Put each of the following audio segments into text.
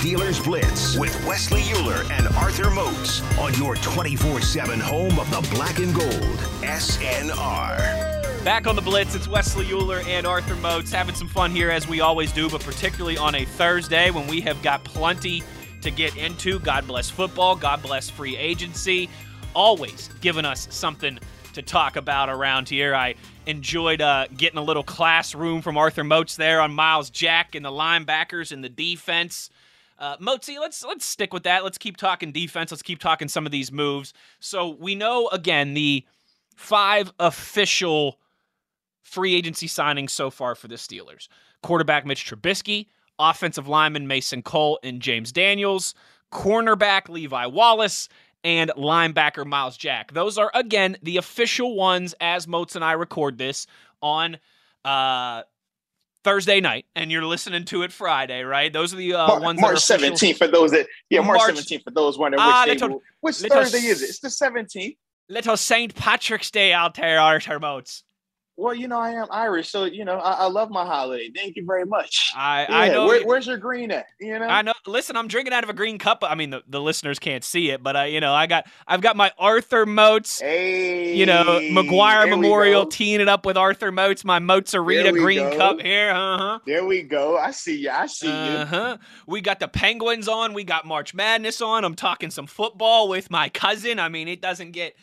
Steelers Blitz with Wesley Euler and Arthur Moats on your 24 7 home of the black and gold, SNR. Back on the Blitz, it's Wesley Euler and Arthur Moats having some fun here as we always do, but particularly on a Thursday when we have got plenty to get into. God bless football, God bless free agency, always giving us something to talk about around here. I enjoyed uh, getting a little classroom from Arthur Moats there on Myles Jack and the linebackers and the defense. Uh, Moatsy, let's let's stick with that. Let's keep talking defense. Let's keep talking some of these moves. So we know again the five official free agency signings so far for the Steelers: quarterback Mitch Trubisky, offensive lineman Mason Cole and James Daniels, cornerback Levi Wallace, and linebacker Myles Jack. Those are, again, the official ones as Moats and I record this on uh, Thursday night, and you're listening to it Friday, right? Those are the uh, Mar- ones March that are 17th for those that, yeah, March, March- 17th for those wondering which, Ah, day little- which little Thursday is it? It's the 17th. Little St. Patrick's Day out there, Arthur Moats. Well, you know, I am Irish, so, you know, I, I love my holiday. Thank you very much. I, Yeah, I know. where- where's your green at? You know? I know. Listen, I'm drinking out of a green cup. I mean, the, the listeners can't see it, but I, you know, I got, I've got my Arthur Moats, Hey. you know, McGuire Memorial, teeing it up with Arthur Moats, my Mozzarella green go. cup here. Uh huh. There we go. I see you. I see you. Uh huh. We got the Penguins on. We got March Madness on. I'm talking some football with my cousin. I mean, it doesn't get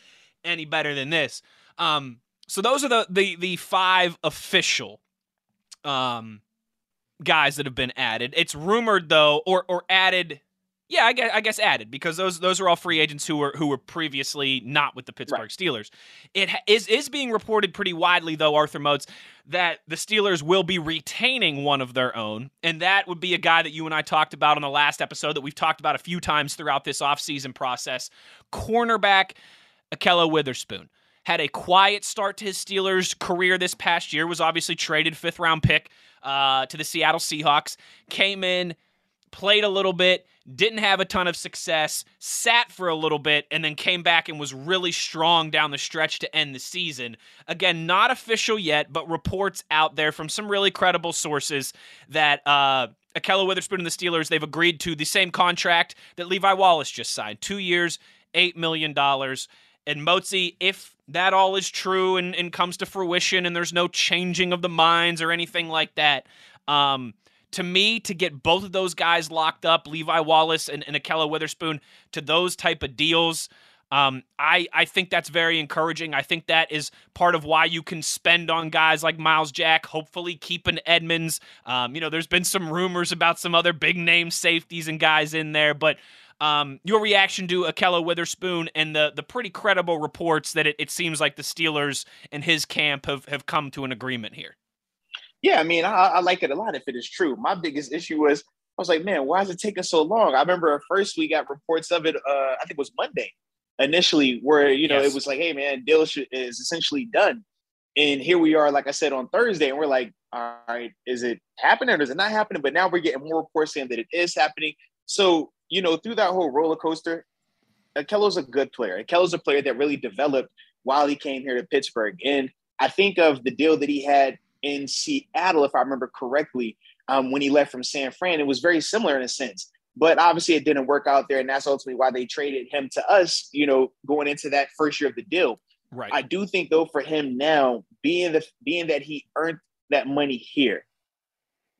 any better than this. Um, so those are the the the five official um guys that have been added. It's rumored though, or or added. Yeah, I guess I guess added because those those are all free agents who were who were previously not with the Pittsburgh Right. Steelers. It is is being reported pretty widely though, Arthur Moats, that the Steelers will be retaining one of their own, and that would be a guy that you and I talked about on the last episode that we've talked about a few times throughout this offseason process. Cornerback Ahkello Witherspoon had a quiet start to his Steelers career this past year. Was obviously traded fifth round pick uh, to the Seattle Seahawks. Came in, played a little bit, didn't have a ton of success, sat for a little bit, and then came back and was really strong down the stretch to end the season. Again, not official yet, but reports out there from some really credible sources that uh, Ahkello Witherspoon and the Steelers they've agreed to the same contract that Levi Wallace just signed, two years, eight million dollars. And Moatsy, if that all is true and, and comes to fruition and there's no changing of the minds or anything like that, um, to me, to get both of those guys locked up, Levi Wallace and, and Ahkello Witherspoon, to those type of deals, um, I, I think that's very encouraging. I think that is part of why you can spend on guys like Myles Jack, hopefully keeping Edmunds. Um, you know, there's been some rumors about some other big name safeties and guys in there, but um, your reaction to Ahkello Witherspoon and the the pretty credible reports that it, it seems like the Steelers and his camp have, have come to an agreement here. Yeah, I mean, I, I like it a lot if it is true. My biggest issue was I was like, man, why is it taking so long? I remember at first we got reports of it. Uh, I think it was Monday initially, where you know Yes. it was like, hey, man, deal is essentially done, and here we are, like I said on Thursday, and we're like, all right, is it happening or is it not happening? But now we're getting more reports saying that it is happening. So you know, through that whole roller coaster, Ahkello's a good player. Ahkello's a player that really developed while he came here to Pittsburgh, and I think of the deal that he had in Seattle, if I remember correctly, um, when he left from San Fran. It was very similar in a sense, but obviously it didn't work out there, and that's ultimately why they traded him to us. You know, going into that first year of the deal. Right. I do think though for him now, being the being that he earned that money here,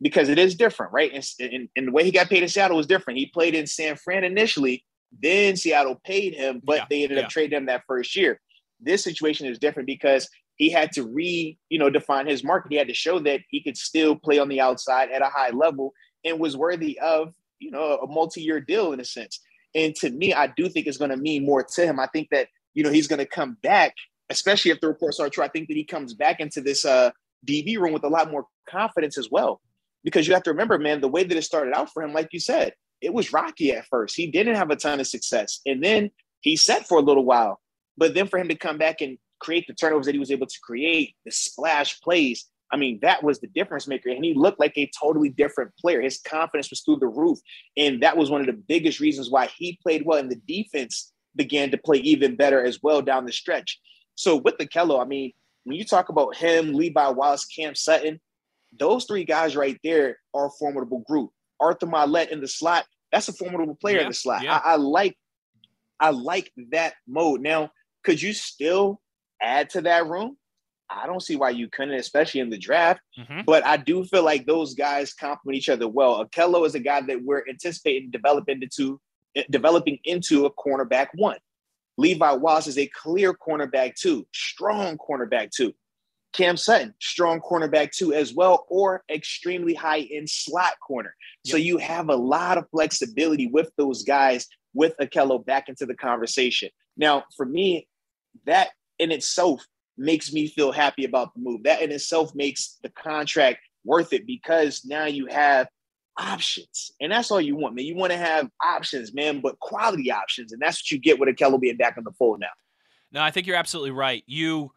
because it is different, right? And, and, and the way he got paid in Seattle was different. He played in San Fran initially, then Seattle paid him, but Yeah, they ended yeah. up trading him that first year. This situation is different because he had to re, you know, define his market. He had to show that he could still play on the outside at a high level and was worthy of, you know, a multi-year deal in a sense. And to me, I do think it's going to mean more to him. I think that, you know, he's going to come back, especially if the reports are true. I think that he comes back into this uh, DB room with a lot more confidence as well. Because you have to remember, man, the way that it started out for him, like you said, it was rocky at first. He didn't have a ton of success. And then he set for a little while. But then for him to come back and create the turnovers that he was able to create, the splash plays, I mean, that was the difference maker. And he looked like a totally different player. His confidence was through the roof. And that was one of the biggest reasons why he played well. And the defense began to play even better as well down the stretch. So with the Kello, I mean, when you talk about him, Levi Wallace, Cam Sutton, those three guys right there are a formidable group. Arthur Maulet in the slot, that's a formidable player Yeah, in the slot. yeah. I, I like I like that mode. Now, could you still add to that room? I don't see why you couldn't, especially in the draft. Mhm. But I do feel like those guys complement each other well. Ahkello is a guy that we're anticipating developing into developing into a cornerback one. Levi Wallace is a clear cornerback two, strong cornerback two. Cam Sutton, strong cornerback too, as well, or extremely high end slot corner. So you have a lot of flexibility with those guys with Ahkello back into the conversation. Now, for me, that in itself makes me feel happy about the move. That in itself makes the contract worth it because now you have options. And that's all you want, man. You want to have options, man, but quality options. And that's what you get with Ahkello being back on the fold now. No, I think you're absolutely right. You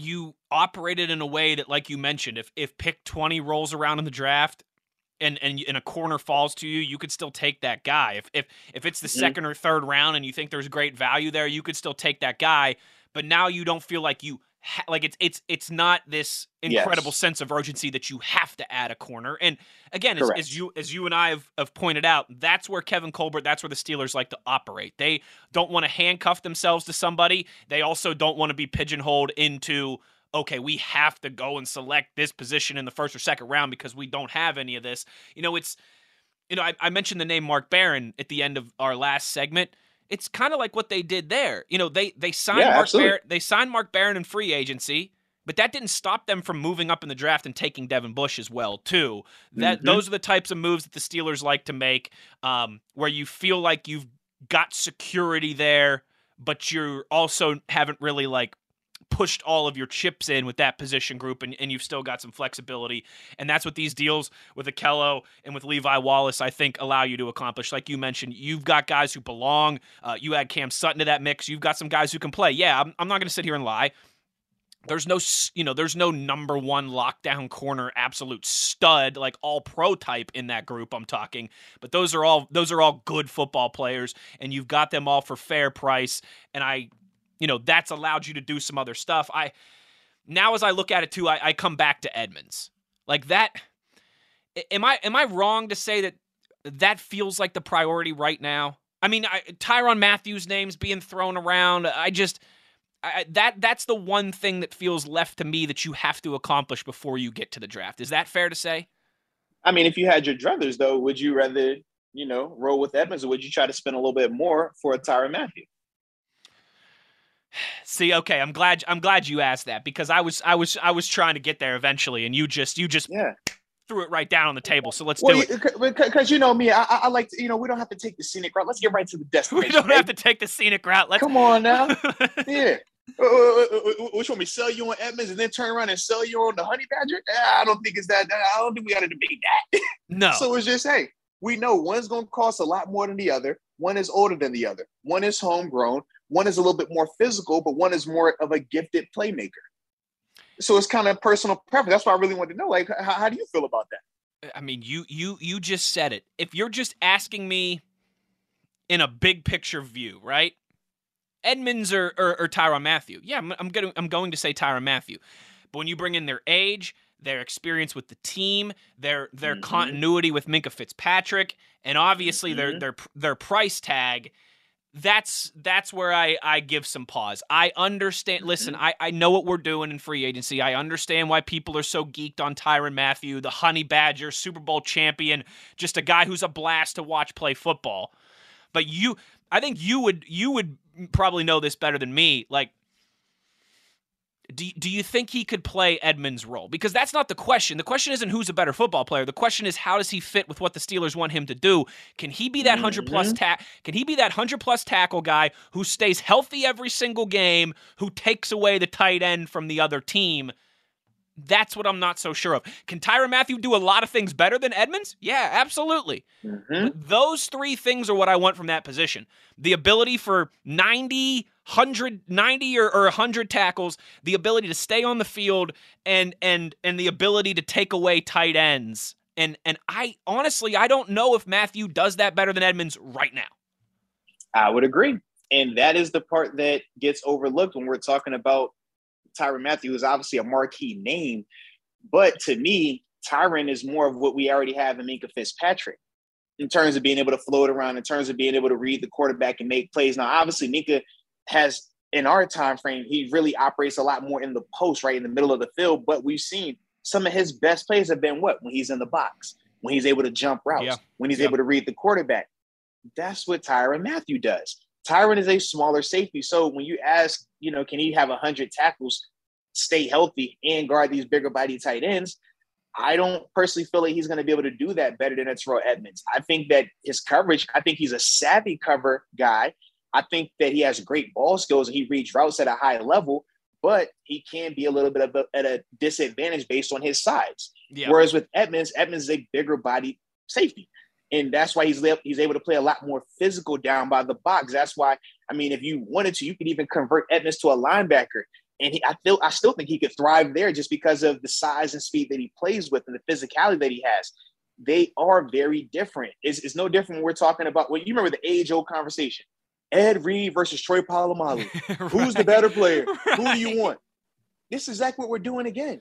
you operated in a way that, like you mentioned, if if pick 20 rolls around in the draft and and and a corner falls to you, you could still take that guy. If if if it's the Mhm. second or third round and you think there's great value there, you could still take that guy. But now you don't feel like you ha- like it's it's it's not this incredible Yes. sense of urgency that you have to add a corner. And again, as, as you as you and I have, have pointed out, that's where Kevin Colbert, that's where the Steelers like to operate. They don't want to handcuff themselves to somebody. They also don't want to be pigeonholed into okay, we have to go and select this position in the first or second round because we don't have any of this. You know, it's you know, I, I mentioned the name Mark Barron at the end of our last segment. It's kind of like what they did there. You know, they they signed Yeah, Mark absolutely. Barron, they signed Mark Barron in free agency, but that didn't stop them from moving up in the draft and taking Devin Bush as well too. That Mhm. those are the types of moves that the Steelers like to make, um, where you feel like you've got security there, but you also haven't really like pushed all of your chips in with that position group and, and you've still got some flexibility. And that's what these deals with Ahkello and with Levi Wallace, I think, allow you to accomplish. Like you mentioned, you've got guys who belong. Uh, you add Cam Sutton to that mix. You've got some guys who can play. Yeah, I'm, I'm not going to sit here and lie. There's no, you know, there's no number one lockdown corner, absolute stud, like all pro type in that group. I'm talking, but those are all those are all good football players, and you've got them all for fair price. And I, you know, that's allowed you to do some other stuff. I now as I look at it too, I, I come back to Edmunds. Like that. Am I am I wrong to say that that feels like the priority right now? I mean, I, Tyrann Mathieu's name's being thrown around. I just I, that that's the one thing that feels left to me that you have to accomplish before you get to the draft. Is that fair to say? I mean, if you had your druthers, though, would you rather, you know, roll with Edmunds or would you try to spend a little bit more for a Tyrann Mathieu? See, okay, I'm glad I'm glad you asked that because I was I was I was trying to get there eventually, and you just you just Yeah. threw it right down on the table. So let's Well, do it. because you know me, I, I like to, you know, we don't have to take the scenic route. Let's get right to the destination. We don't baby. have to take the scenic route. Let's Come on now. Yeah. Uh, uh, uh, Which one? We sell you on Edmunds and then turn around and sell you on the Honey Badger? I don't think it's that. I don't think we got to debate that. no. So it's just, hey, we know one's going to cost a lot more than the other. One is older than the other. One is homegrown. One is a little bit more physical, but one is more of a gifted playmaker. So it's kind of personal preference. That's why I really wanted to know, like, how, how do you feel about that? I mean, you you you just said it. If you're just asking me in a big picture view, right? Edmunds or or, or Tyrann Mathieu. Yeah, I'm, I'm going I'm going to say Tyrann Mathieu. But when you bring in their age, their experience with the team, their their Mhm. continuity with Minkah Fitzpatrick, and obviously their Mhm. their their price tag, that's that's where I I give some pause. I understand. Mm-hmm. Listen, I I know what we're doing in free agency. I understand why people are so geeked on Tyrann Mathieu, the Honey Badger, Super Bowl champion, just a guy who's a blast to watch play football. But you, I think you would you would probably know this better than me. Like, do do you think he could play Edmunds' role? Because that's not the question. The question isn't who's a better football player. The question is how does he fit with what the Steelers want him to do? Can he be that 100 plus ta- Can he be that 100 plus tackle guy who stays healthy every single game, who takes away the tight end from the other team? That's what I'm not so sure of. Can Tyrann Mathieu do a lot of things better than Edmunds? Yeah, absolutely. Mhm. Those three things are what I want from that position. The ability for 90, 100, 90 or, or 100 tackles, the ability to stay on the field and and and the ability to take away tight ends. And and I honestly I don't know if Mathieu does that better than Edmunds right now. I would agree. And that is the part that gets overlooked when we're talking about Tyrann Mathieu, who's obviously a marquee name. But to me, Tyrann is more of what we already have in Minkah Fitzpatrick in terms of being able to float around, in terms of being able to read the quarterback and make plays. Now, obviously, Minkah has in our time frame, he really operates a lot more in the post, right in the middle of the field. But we've seen some of his best plays have been what when he's in the box, when he's able to jump routes, yeah. when he's yeah. able to read the quarterback. That's what Tyrann Mathieu does. Tyrann is a smaller safety. So when you ask, you know, can he have 100 tackles, stay healthy, and guard these bigger body tight ends? I don't personally feel like he's going to be able to do that better than a Terrell Edmunds. I think that his coverage, I think he's a savvy cover guy. I think that he has great ball skills and he reads routes at a high level, but he can be a little bit of a, at a disadvantage based on his size. Yeah. Whereas with Edmunds, Edmunds is a bigger body safety and that's why he's he's able to play a lot more physical down by the box. That's why I mean, if you wanted to, you could even convert Edmunds to a linebacker, and he, I feel I still think he could thrive there just because of the size and speed that he plays with and the physicality that he has. They are very different. It's, it's no different when we're talking about. Well, you remember the age old conversation: Ed Reed versus Troy Polamalu. right. Who's the better player? Right. Who do you want? This is exactly what we're doing again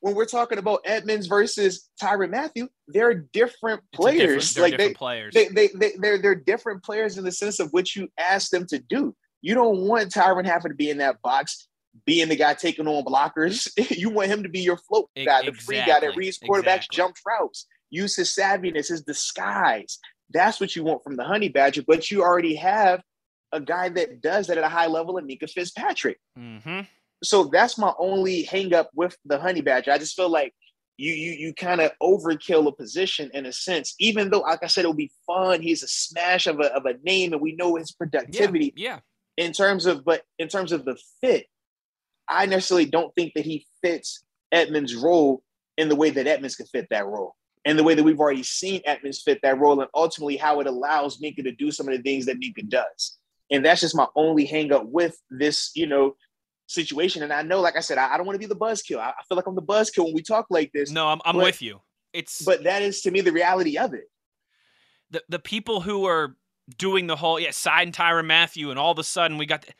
when we're talking about Edmunds versus Tyrann Mathieu, they're different players. Different, they're like different they, players. They, they, they, they're, they're different players in the sense of what you ask them to do. You don't want Tyrann having to be in that box, being the guy taking on blockers. you want him to be your float guy, the free guy that reads quarterbacks, exactly. jump routes, use his savviness, his disguise. That's what you want from the Honey Badger. But you already have a guy that does that at a high level in Minkah Fitzpatrick. Mm-hmm so that's my only hangup with the honey badger. I just feel like you you you kind of overkill a position in a sense, even though, like I said, it'll be fun. He's a smash of a of a name, and we know his productivity. Yeah. yeah. In terms of, but in terms of the fit, I necessarily don't think that he fits Edmunds' role in the way that Edmunds can fit that role, and the way that we've already seen Edmunds fit that role, and ultimately how it allows Minkah to do some of the things that Minkah does. And that's just my only hangup with this, you know, situation. And I know, like I said, I, I don't want to be the buzzkill. I, I, feel like I'm the buzzkill when we talk like this. No, I'm, I'm but, with you. It's but that is to me the reality of it. The the people who are doing the whole yeah side and Tyrann Mathieu, and all of a sudden we got. The,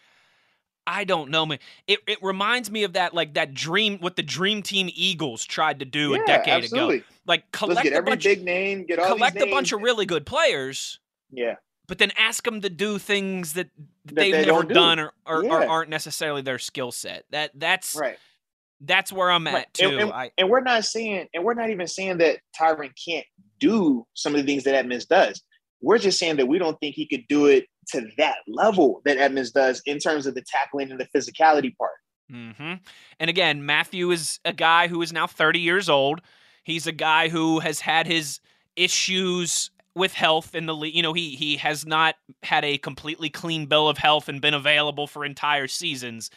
I don't know, man. It it reminds me of that like that dream what the Dream Team Eagles tried to do yeah, a decade absolutely. ago. Like collect Let's get a every bunch, big name, get all collect a bunch of really good players. Yeah but then ask them to do things that, that they've they never done or, or, yeah. or, aren't necessarily their skill set. That that's right. That's where I'm right. at too. And, and, I, and, we're not saying, and we're not even saying that Tyrann can't do some of the things that Edmunds does. We're just saying that we don't think he could do it to that level that Edmunds does in terms of the tackling and the physicality part. Mm-hmm. And again, Mathieu is a guy who is now 30 years old. He's a guy who has had his issues with health in the league. You know, he he has not had a completely clean bill of health and been available for entire seasons.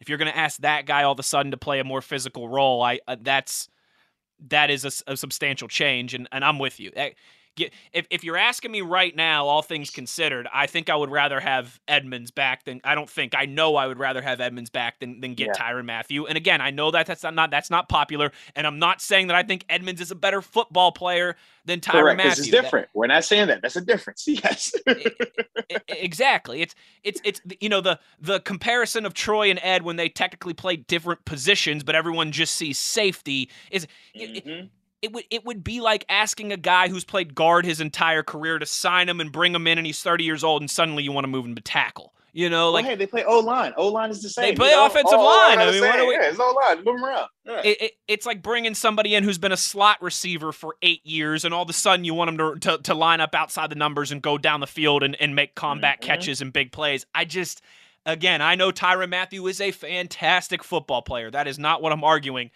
If you're going to ask that guy all of a sudden to play a more physical role, I uh, that's that is a, a, substantial change, and, and I'm with you. If, if you're asking me right now, all things considered, I think I would rather have Edmunds back than I don't think I know I would rather have Edmunds back than, than get yeah. Tyrann Mathieu. And again, I know that that's not that's not popular, and I'm not saying that I think Edmunds is a better football player than Tyrann Correct. This is different. That, We're not saying that. That's a difference. Yes. exactly. It's it's it's you know the the comparison of Troy and Ed when they technically play different positions, but everyone just sees safety is. Mm-hmm. It, it would it would be like asking a guy who's played guard his entire career to sign him and bring him in and he's 30 years old and suddenly you want to move him to tackle. You know, like well, hey, they play O line. O line is the same. They play you know? offensive line. I mean, what we? Yeah, it's O line. Move them around. Yeah. It, it, it's like bringing somebody in who's been a slot receiver for eight years, and all of a sudden you want him to, to, to line up outside the numbers and go down the field and, and make combat mm-hmm. catches and big plays. I just, again, I know Tyrann Mathieu is a fantastic football player. That is not what I'm arguing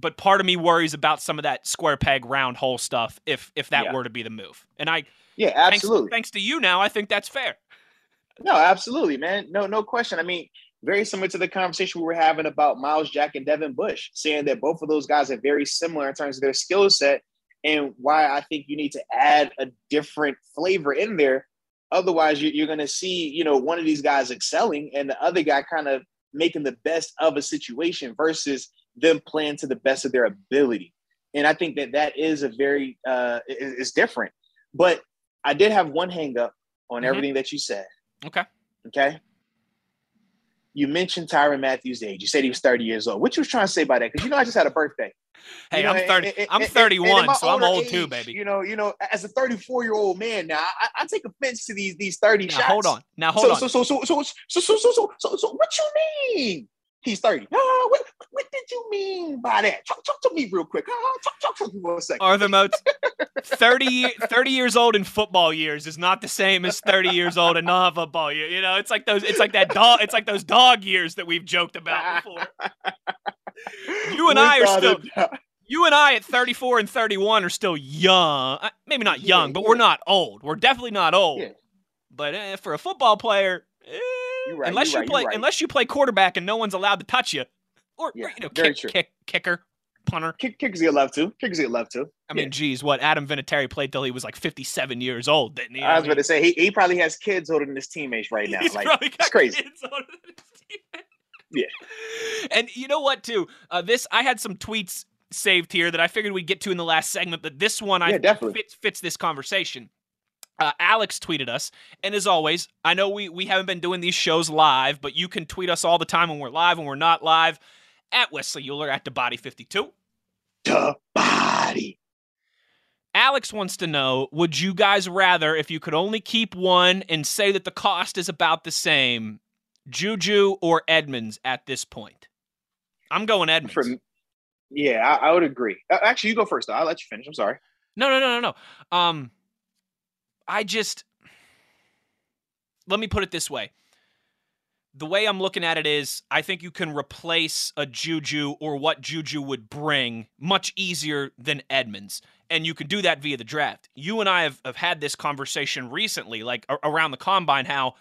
but part of me worries about some of that square peg round hole stuff if if that yeah. were to be the move. And I yeah, absolutely. Thanks, thanks, to you now, I think that's fair. No, absolutely, man. No, no question. I mean, very similar to the conversation we were having about Myles Jack and Devin Bush, saying that both of those guys are very similar in terms of their skill set and why I think you need to add a different flavor in there. Otherwise, you're going to see, you know, one of these guys excelling and the other guy kind of making the best of a situation versus them playing to the best of their ability. And I think that that is a very uh, is different. But I did have one hang up on mm-hmm. everything that you said. Okay. Okay. You mentioned Tyrann Mathieu's age. You said he was 30 years old. What you was trying to say by that? Because you know I just had a birthday. Hey, You know, I'm 30. and- I'm and- and 31, so I'm old too, baby. You know, you know, as a 34 year old man now, I, I take offense to these these 30 Now, shots. hold on. Now hold so, on. So, so, so, so, so, so, so, so, so, so, so, what you mean? He's 30. Ah, what, what did you mean by that? Talk, talk to me real quick. Ah, talk, talk to me for a second. Arthur Moats, 30, 30 years old in football years is not the same as 30 years old in non-football year. You know, it's like those it's like that dog it's like those dog years that we've joked about before. You and I are still-. You and I at 34 and 31 are still young. Uh, Maybe not Yeah, young, but yeah. we're not old. We're definitely not old. Yeah. But eh, for a football player, eh, right, unless you right, play right. unless you play quarterback and no one's allowed to touch you, or, or, you know, kick, kick, kicker, punter. Kick, kickers get love too. Kickers get love too. I mean, geez, what Adam Vinatieri played till he was like 57 years old, didn't he? I was mean, about to say he, he probably has kids older than his teammates right now. Like it's crazy. kids older than his teammates. Yeah. And you know what, too? Uh, this I had some tweets saved here that I figured we'd get to in the last segment, but this one I Yeah, definitely. fits fits this conversation. Uh, Alex tweeted us, and as always, I know we we haven't been doing these shows live, but you can tweet us all the time when we're live and we're not live at Wesley Euler at the Body 52. The body. Alex wants to know Would you guys rather, if you could only keep one and say that the cost is about the same, Juju or Edmunds at this point? I'm going Edmunds. For yeah, I, I would agree. Actually, you go first. Though. I'll let you finish. I'm sorry. No, no, no, no, no. Um, I just let me put it this way. The way I'm looking at it is, I think you can replace a Juju or what Juju would bring much easier than Edmunds. And you can do that via the draft. You and I have, have had this conversation recently, like around the combine, how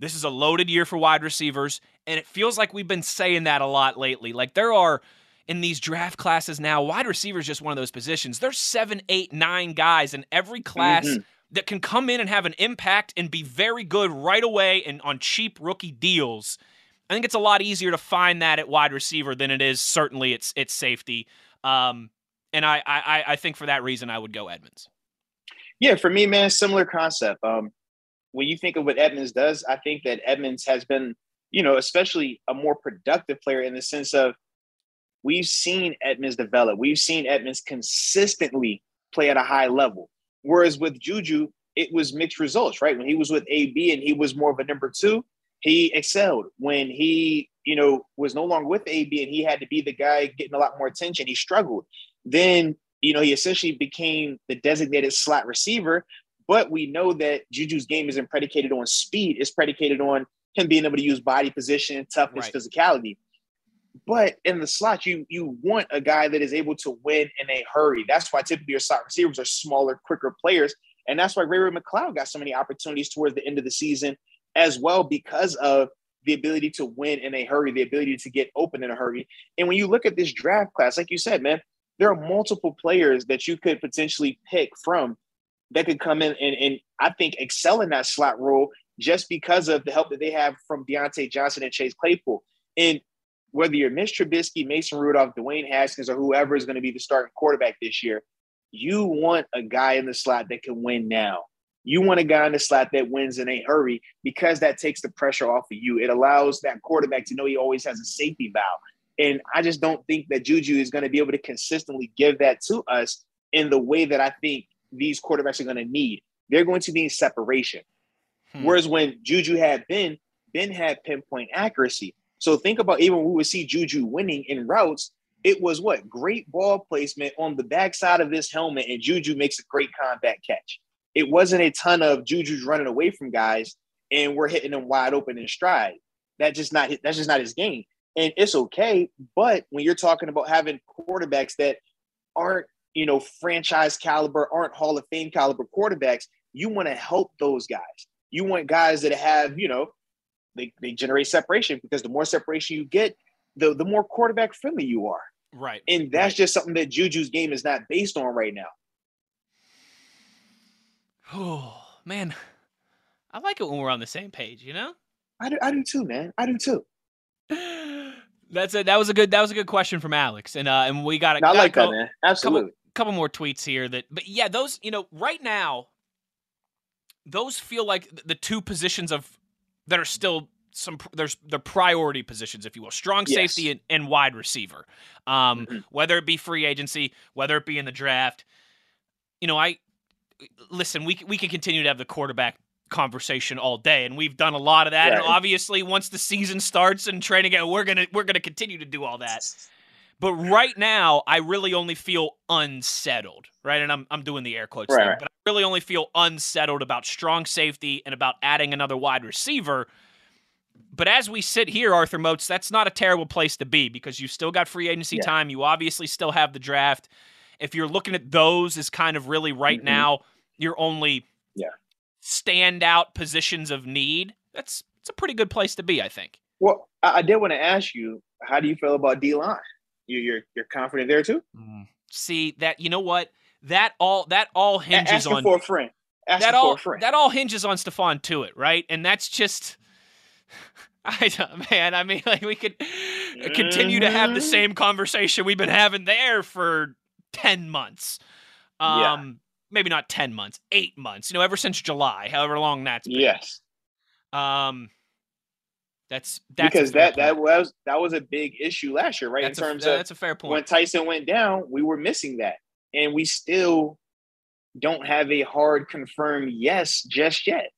this is a loaded year for wide receivers. And it feels like we've been saying that a lot lately. Like there are in these draft classes now, wide receiver is just one of those positions. There's seven, eight, nine guys in every class Mhm. That can come in and have an impact and be very good right away and on cheap rookie deals. I think it's a lot easier to find that at wide receiver than it is certainly it's it's safety. Um, and I, I I think for that reason I would go Edmunds. Yeah, for me, man, similar concept. Um, when you think of what Edmunds does, I think that Edmunds has been, you know, especially a more productive player in the sense of we've seen Edmunds develop. We've seen Edmunds consistently play at a high level. Whereas with Juju, it was mixed results, right? When he was with AB and he was more of a number two, he excelled. When he, you know, was no longer with AB and he had to be the guy getting a lot more attention, he struggled. Then, you know, he essentially became the designated slot receiver. But we know that Juju's game isn't predicated on speed, it's predicated on him being able to use body position, toughness, Right. physicality. But in the slot, you you want a guy that is able to win in a hurry. That's why typically your slot receivers are smaller, quicker players. And that's why Ray-Ray McCloud got so many opportunities towards the end of the season as well because of the ability to win in a hurry, the ability to get open in a hurry. And when you look at this draft class, like you said, man, there are multiple players that you could potentially pick from that could come in and, and I think excel in that slot role just because of the help that they have from Diontae Johnson and Chase Claypool. And whether you're Mitch Trubisky, Mason Rudolph, Dwayne Haskins, or whoever is going to be the starting quarterback this year, you want a guy in the slot that can win now. You want a guy in the slot that wins in a hurry because that takes the pressure off of you. It allows that quarterback to know he always has a safety valve. And I just don't think that Juju is going to be able to consistently give that to us in the way that I think these quarterbacks are going to need. They're going to need separation. Hmm. Whereas when Juju had Ben, Ben had pinpoint accuracy. So think about even when we would see Juju winning in routes, it was what great ball placement on the backside of this helmet, and Juju makes a great combat catch. It wasn't a ton of Juju's running away from guys, and we're hitting them wide open in stride. That just not that's just not his game, and it's okay. But when you're talking about having quarterbacks that aren't you know franchise caliber, aren't Hall of Fame caliber quarterbacks, you want to help those guys. You want guys that have you know they, they generate separation because the more separation you get, the the more quarterback friendly you are. Right. And that's just something that Juju's game is not based on right now. Oh man, I like it when we're on the same page. You know. I do, I do too, man. I do too. That's it. That was a good. That was a good question from Alex, and uh, and we got a, No, I like that, couple- man. Absolutely. couple more tweets here that but yeah those you know right now those feel like the two positions of that are still some there's the priority positions, if you will, strong Yes. safety and, and wide receiver. Um, Mhm. whether it be free agency, whether it be in the draft. You know, I listen. We we can continue to have the quarterback conversation all day, and we've done a lot of that. And obviously, once the season starts and training, we're gonna we're gonna continue to do all that. But right now, I really only feel unsettled, right? And I'm I'm doing the air quotes Right, thing, right. but I really only feel unsettled about strong safety and about adding another wide receiver. But as we sit here, Arthur Moats, that's not a terrible place to be because you've still got free agency Yeah. time. You obviously still have the draft. If you're looking at those as kind of really right Mhm. now, your only Yeah. standout positions of need, that's it's a pretty good place to be, I think. Well, I, I did want to ask you, how do you feel about D line? You, you're you're confident there too? See that you know what that all that all hinges on for a friend. Asking that all that all hinges on Stephon Tuitt, right? And that's just I don't, man. I mean, like we could continue to have the Mhm. same conversation we've been having there for ten months. Um, Yeah. maybe not ten months, eight months. You know, ever since July, however long that's been. yes, Um, that's that's because that that was that was a big issue last year, right? that's In a, terms of that's a fair point. when Tyson went down, we were missing that, and we still don't have a hard confirmed yes just yet.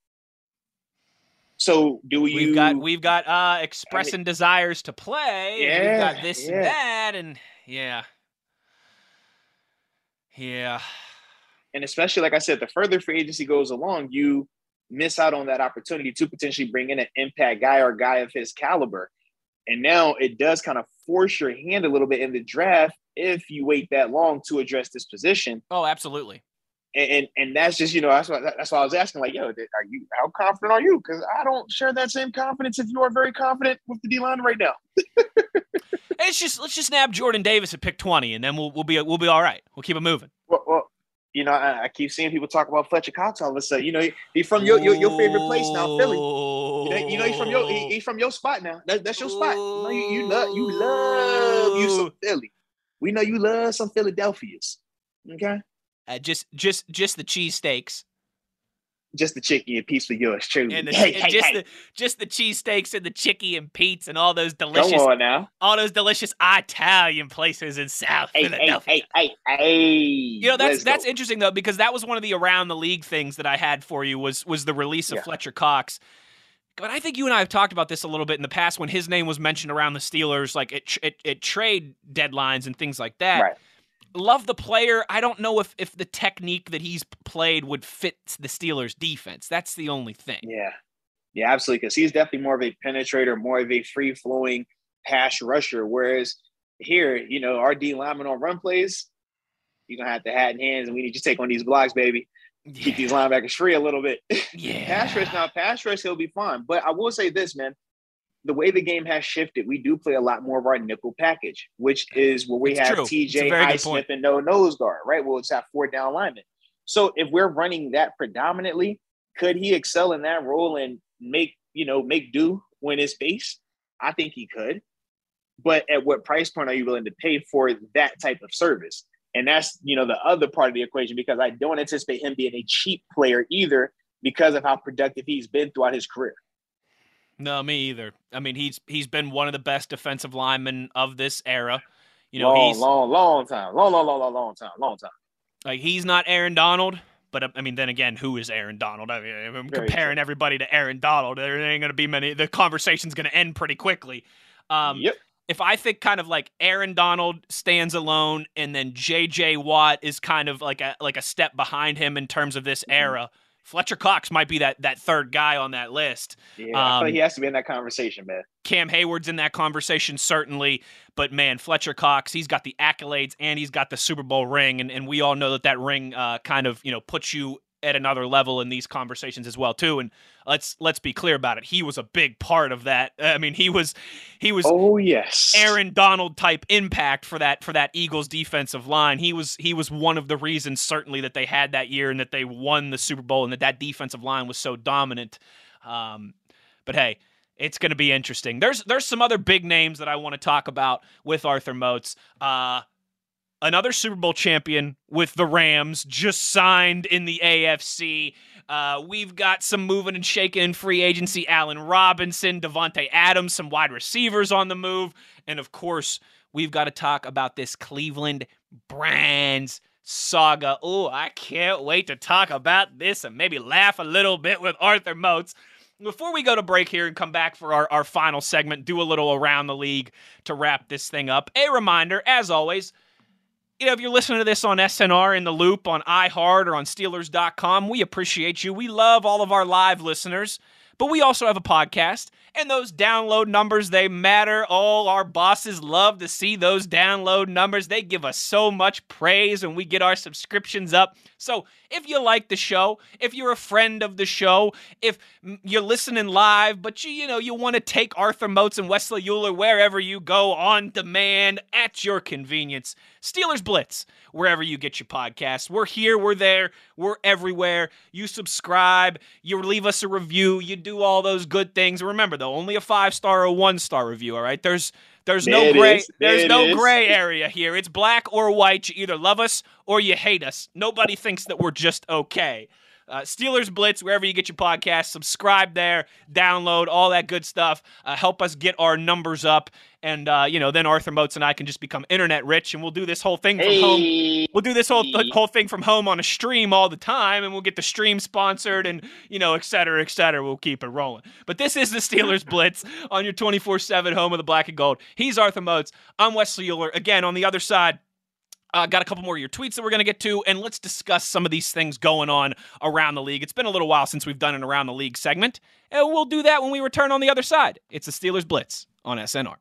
So do you? We've got we've got uh expressing desires to play. and we've got Yeah, this yeah. and that, and yeah, yeah. and especially like I said, the further free agency goes along, you miss out on that opportunity to potentially bring in an impact guy or guy of his caliber. And now it does kind of force your hand a little bit in the draft if you wait that long to address this position. Oh, absolutely. And and, and that's just you know that's why that's why I was asking like, yo, are you how confident are you? Because I don't share that same confidence. If you are very confident with the D line right now, It's just let's just nab Jordan Davis at pick twenty, and then we'll we'll be we'll be all right. We'll keep it moving. well, well you know I, I keep seeing people talk about Fletcher Cox all of a sudden. You know he, he's from your, your your favorite place now, Philly. You know, you know he's from your he, he's from your spot now. That, that's your spot. You, know, you, you love you love you some Philly. We know you love some Philadelphias. Okay, Uh, just just just the cheesesteaks just the chicken and piece for yours, truly. and, the, hey, and hey, just hey. the just the cheesesteaks and the chicky and Pete's and all those delicious Come on now. all those delicious Italian places in South Hey, hey, Philadelphia. hey, hey, hey. You know that's Let's that's go. interesting though because that was one of the around the league things that I had for you was was the release of Yeah. Fletcher Cox. But I think you and I have talked about this a little bit in the past when his name was mentioned around the Steelers, like at, at trade deadlines and things like that. Right. Love the player. I don't know if if the technique that he's played would fit the Steelers' defense. That's the only thing. Yeah, yeah, absolutely. Because he's definitely more of a penetrator, more of a free flowing pass rusher. Whereas here, you know, our D lineman on run plays, you're gonna have to hat in hands, and we need you to take on these blocks, baby. Keep these linebackers free a little bit. yeah. pass rush now, pass rush, he'll be fine. But I will say this, man. The way the game has shifted, we do play a lot more of our nickel package, which is where we It's have true. TJ Highsmith and no nose guard, right? Well, it's that four down lineman. So if we're running that predominantly, could he excel in that role and make you know make do when it's base? I think he could. But at what price point are you willing to pay for that type of service? And that's you know the other part of the equation because I don't anticipate him being a cheap player either because of how productive he's been throughout his career. No, me either. I mean, he's he's been one of the best defensive linemen of this era. You know, long, he's long, long time, long, long, long, long, long time, long time. like he's not Aaron Donald, but I mean, then again, who is Aaron Donald? I mean, I'm Very comparing everybody to Aaron Donald. There ain't going to be many. The conversation's going to end pretty quickly. Um, yep. if I think kind of like Aaron Donald stands alone, and then J.J. Watt is kind of like a like a step behind him in terms of this Mm-hmm. Fletcher Cox might be that that third guy on that list. Yeah, um, he has to be in that conversation, man. Cam Hayward's in that conversation, certainly. But man, Fletcher Cox, he's got the accolades and he's got the Super Bowl ring. And, and we all know that that ring uh, kind of, you know, puts you at another level in these conversations as well, too. And let's let's be clear about it. He was a big part of that. I mean, he was he was Oh yes, Aaron Donald type impact for that for that Eagles defensive line. He was he was one of the reasons certainly that they had that year and that they won the Super Bowl and that that defensive line was so dominant. Um, but hey, it's going to be interesting. There's there's some other big names that I want to talk about with Arthur Moats. Uh, another Super Bowl champion with the Rams just signed in the AFC. Uh, we've got some moving and shaking in free agency. Allen Robinson, Davante Adams, some wide receivers on the move. And of course, we've got to talk about this Cleveland Browns saga. Oh, I can't wait to talk about this and maybe laugh a little bit with Arthur Moats. Before we go to break here and come back for our, our final segment, do a little around the league to wrap this thing up. A reminder, as always, you know, if you're listening to this on SNR in the loop on iHeart or on Steelers.com, we appreciate you. We love all of our live listeners, but we also have a podcast and those download numbers they matter. All our bosses love to see those download numbers. They give us so much praise when we get our subscriptions up. So if you like the show if you're a friend of the show if you're listening live but you you know you want to take arthur moats and wesley euler wherever you go on demand at your convenience steelers blitz wherever you get your podcasts. We're here we're there we're everywhere. You subscribe you leave us a review you do all those good things. Remember though only a five star or one star review. All right, there's there's no gray there's no is. gray area here. It's black or white. You either love us or you hate us. Nobody thinks that we're just okay. Uh, Steelers Blitz, wherever you get your podcast, subscribe there, download all that good stuff. Uh, help us get our numbers up, and uh, you know, then Arthur Moats and I can just become internet rich, and we'll do this whole thing from hey. home. We'll do this whole whole thing from home on a stream all the time, and we'll get the stream sponsored, and you know, et cetera, et cetera. We'll keep it rolling. But this is the Steelers Blitz on your twenty four seven home of the black and gold. He's Arthur Moats. I'm Wesley Euler. Again, on the other side. Uh, got a couple more of your tweets that we're going to get to, and let's discuss some of these things going on around the league. It's been a little while since we've done an Around the League segment, and we'll do that when we return on the other side. It's the Steelers Blitz on SNR.